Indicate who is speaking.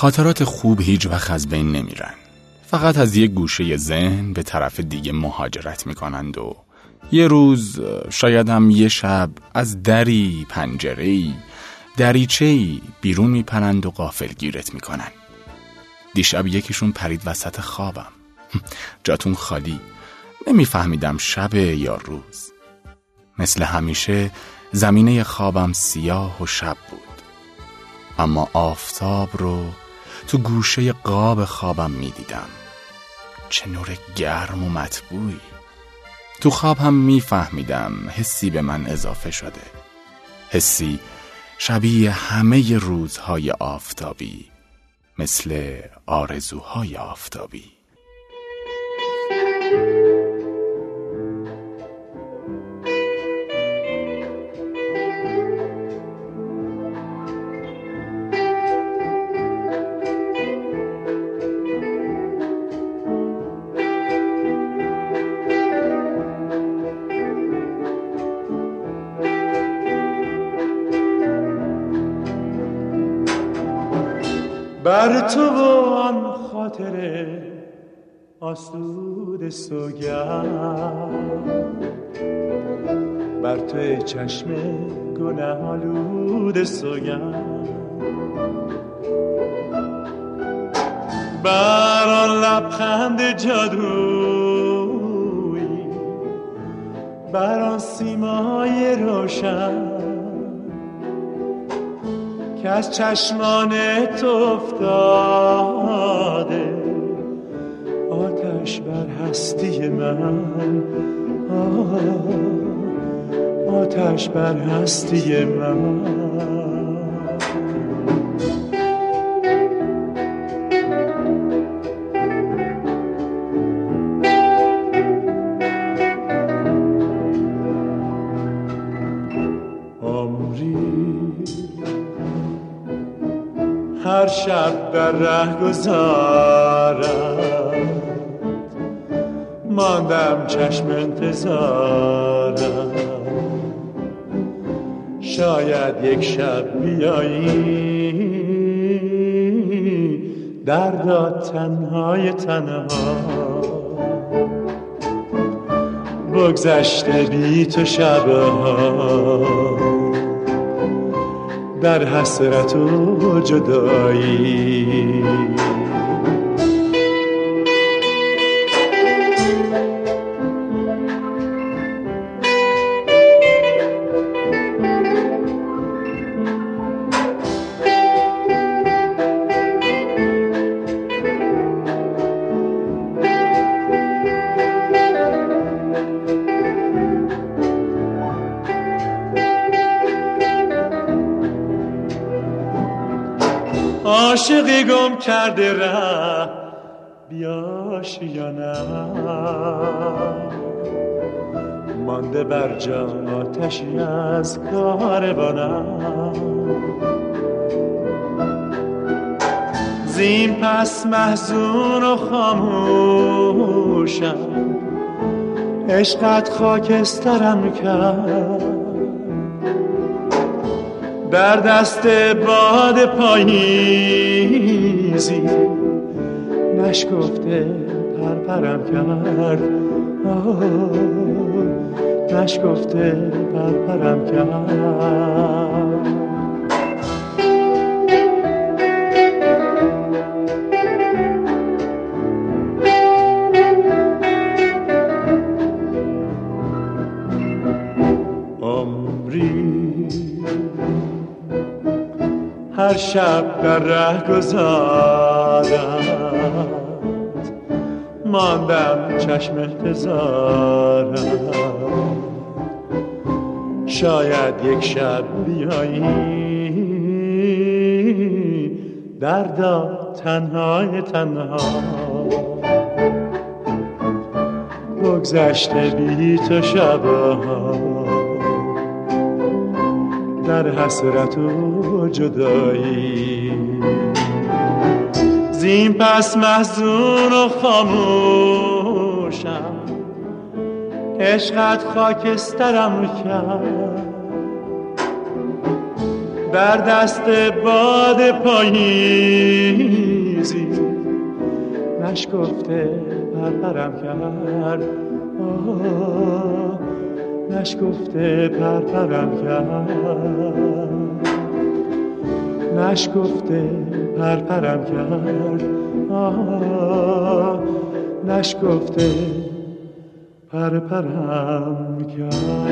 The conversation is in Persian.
Speaker 1: خاطرات خوب هیچ وقت از بین نمیرن. فقط از یک گوشه ذهن به طرف دیگه مهاجرت می‌کنند و یه روز شاید هم یه شب از دری پنجرهی دریچهی بیرون میپرند و قافل گیرت می‌کنن دیشب یکیشون پرید وسط خوابم. جاتون خالی. نمیفهمیدم شب یا روز. مثل همیشه زمینه خوابم سیاه و شب بود. اما آفتاب رو تو گوشه قاب خوابم می‌دیدم. چه نور گرم و مطبوعی. تو خواب هم میفهمیدم حسی به من اضافه شده. حسی شبیه همه روزهای آفتابی مثل آرزوهای آفتابی.
Speaker 2: بر تو و آن خاطر آسود سوگند. بر تو چشم گناه آلود سوگند. بر آن لبخند جادویی بر آن سیمای روشن که از چشمان تو افتاده. آتش بر هستی من. آتش بر هستی من. هر شب در ره گذارم. ماندم چشم انتظارم. شاید یک شب بیایی. دردا تنهای تنها. بگذشته بی تو شبها. در حسرت و جدایی. عاشقی گم کرده ره بیاش یا نه. مانده بر جا آتشی از کاروانم زین پس محزون و خاموشم عشقت خاکسترم کرد. در دست باد پاییزی نشکفته پرپرم کرد. نشکفته پرپرم کرد. هر شب در ره گذارم. ماندم چشم انتظارم شاید یک شب بیایی. دردا تنهای تنها. بگذشته بی تو شبها. در حسرت و جدایی. زین پس محزون و خاموشم عشقت خاکسترم کرد. بر دست باد پاییزی نشکفته پرپرم کرد. نشکفته پرپرم کرد. نشکفته پرپرم کرد. نشکفته پرپرم کرد.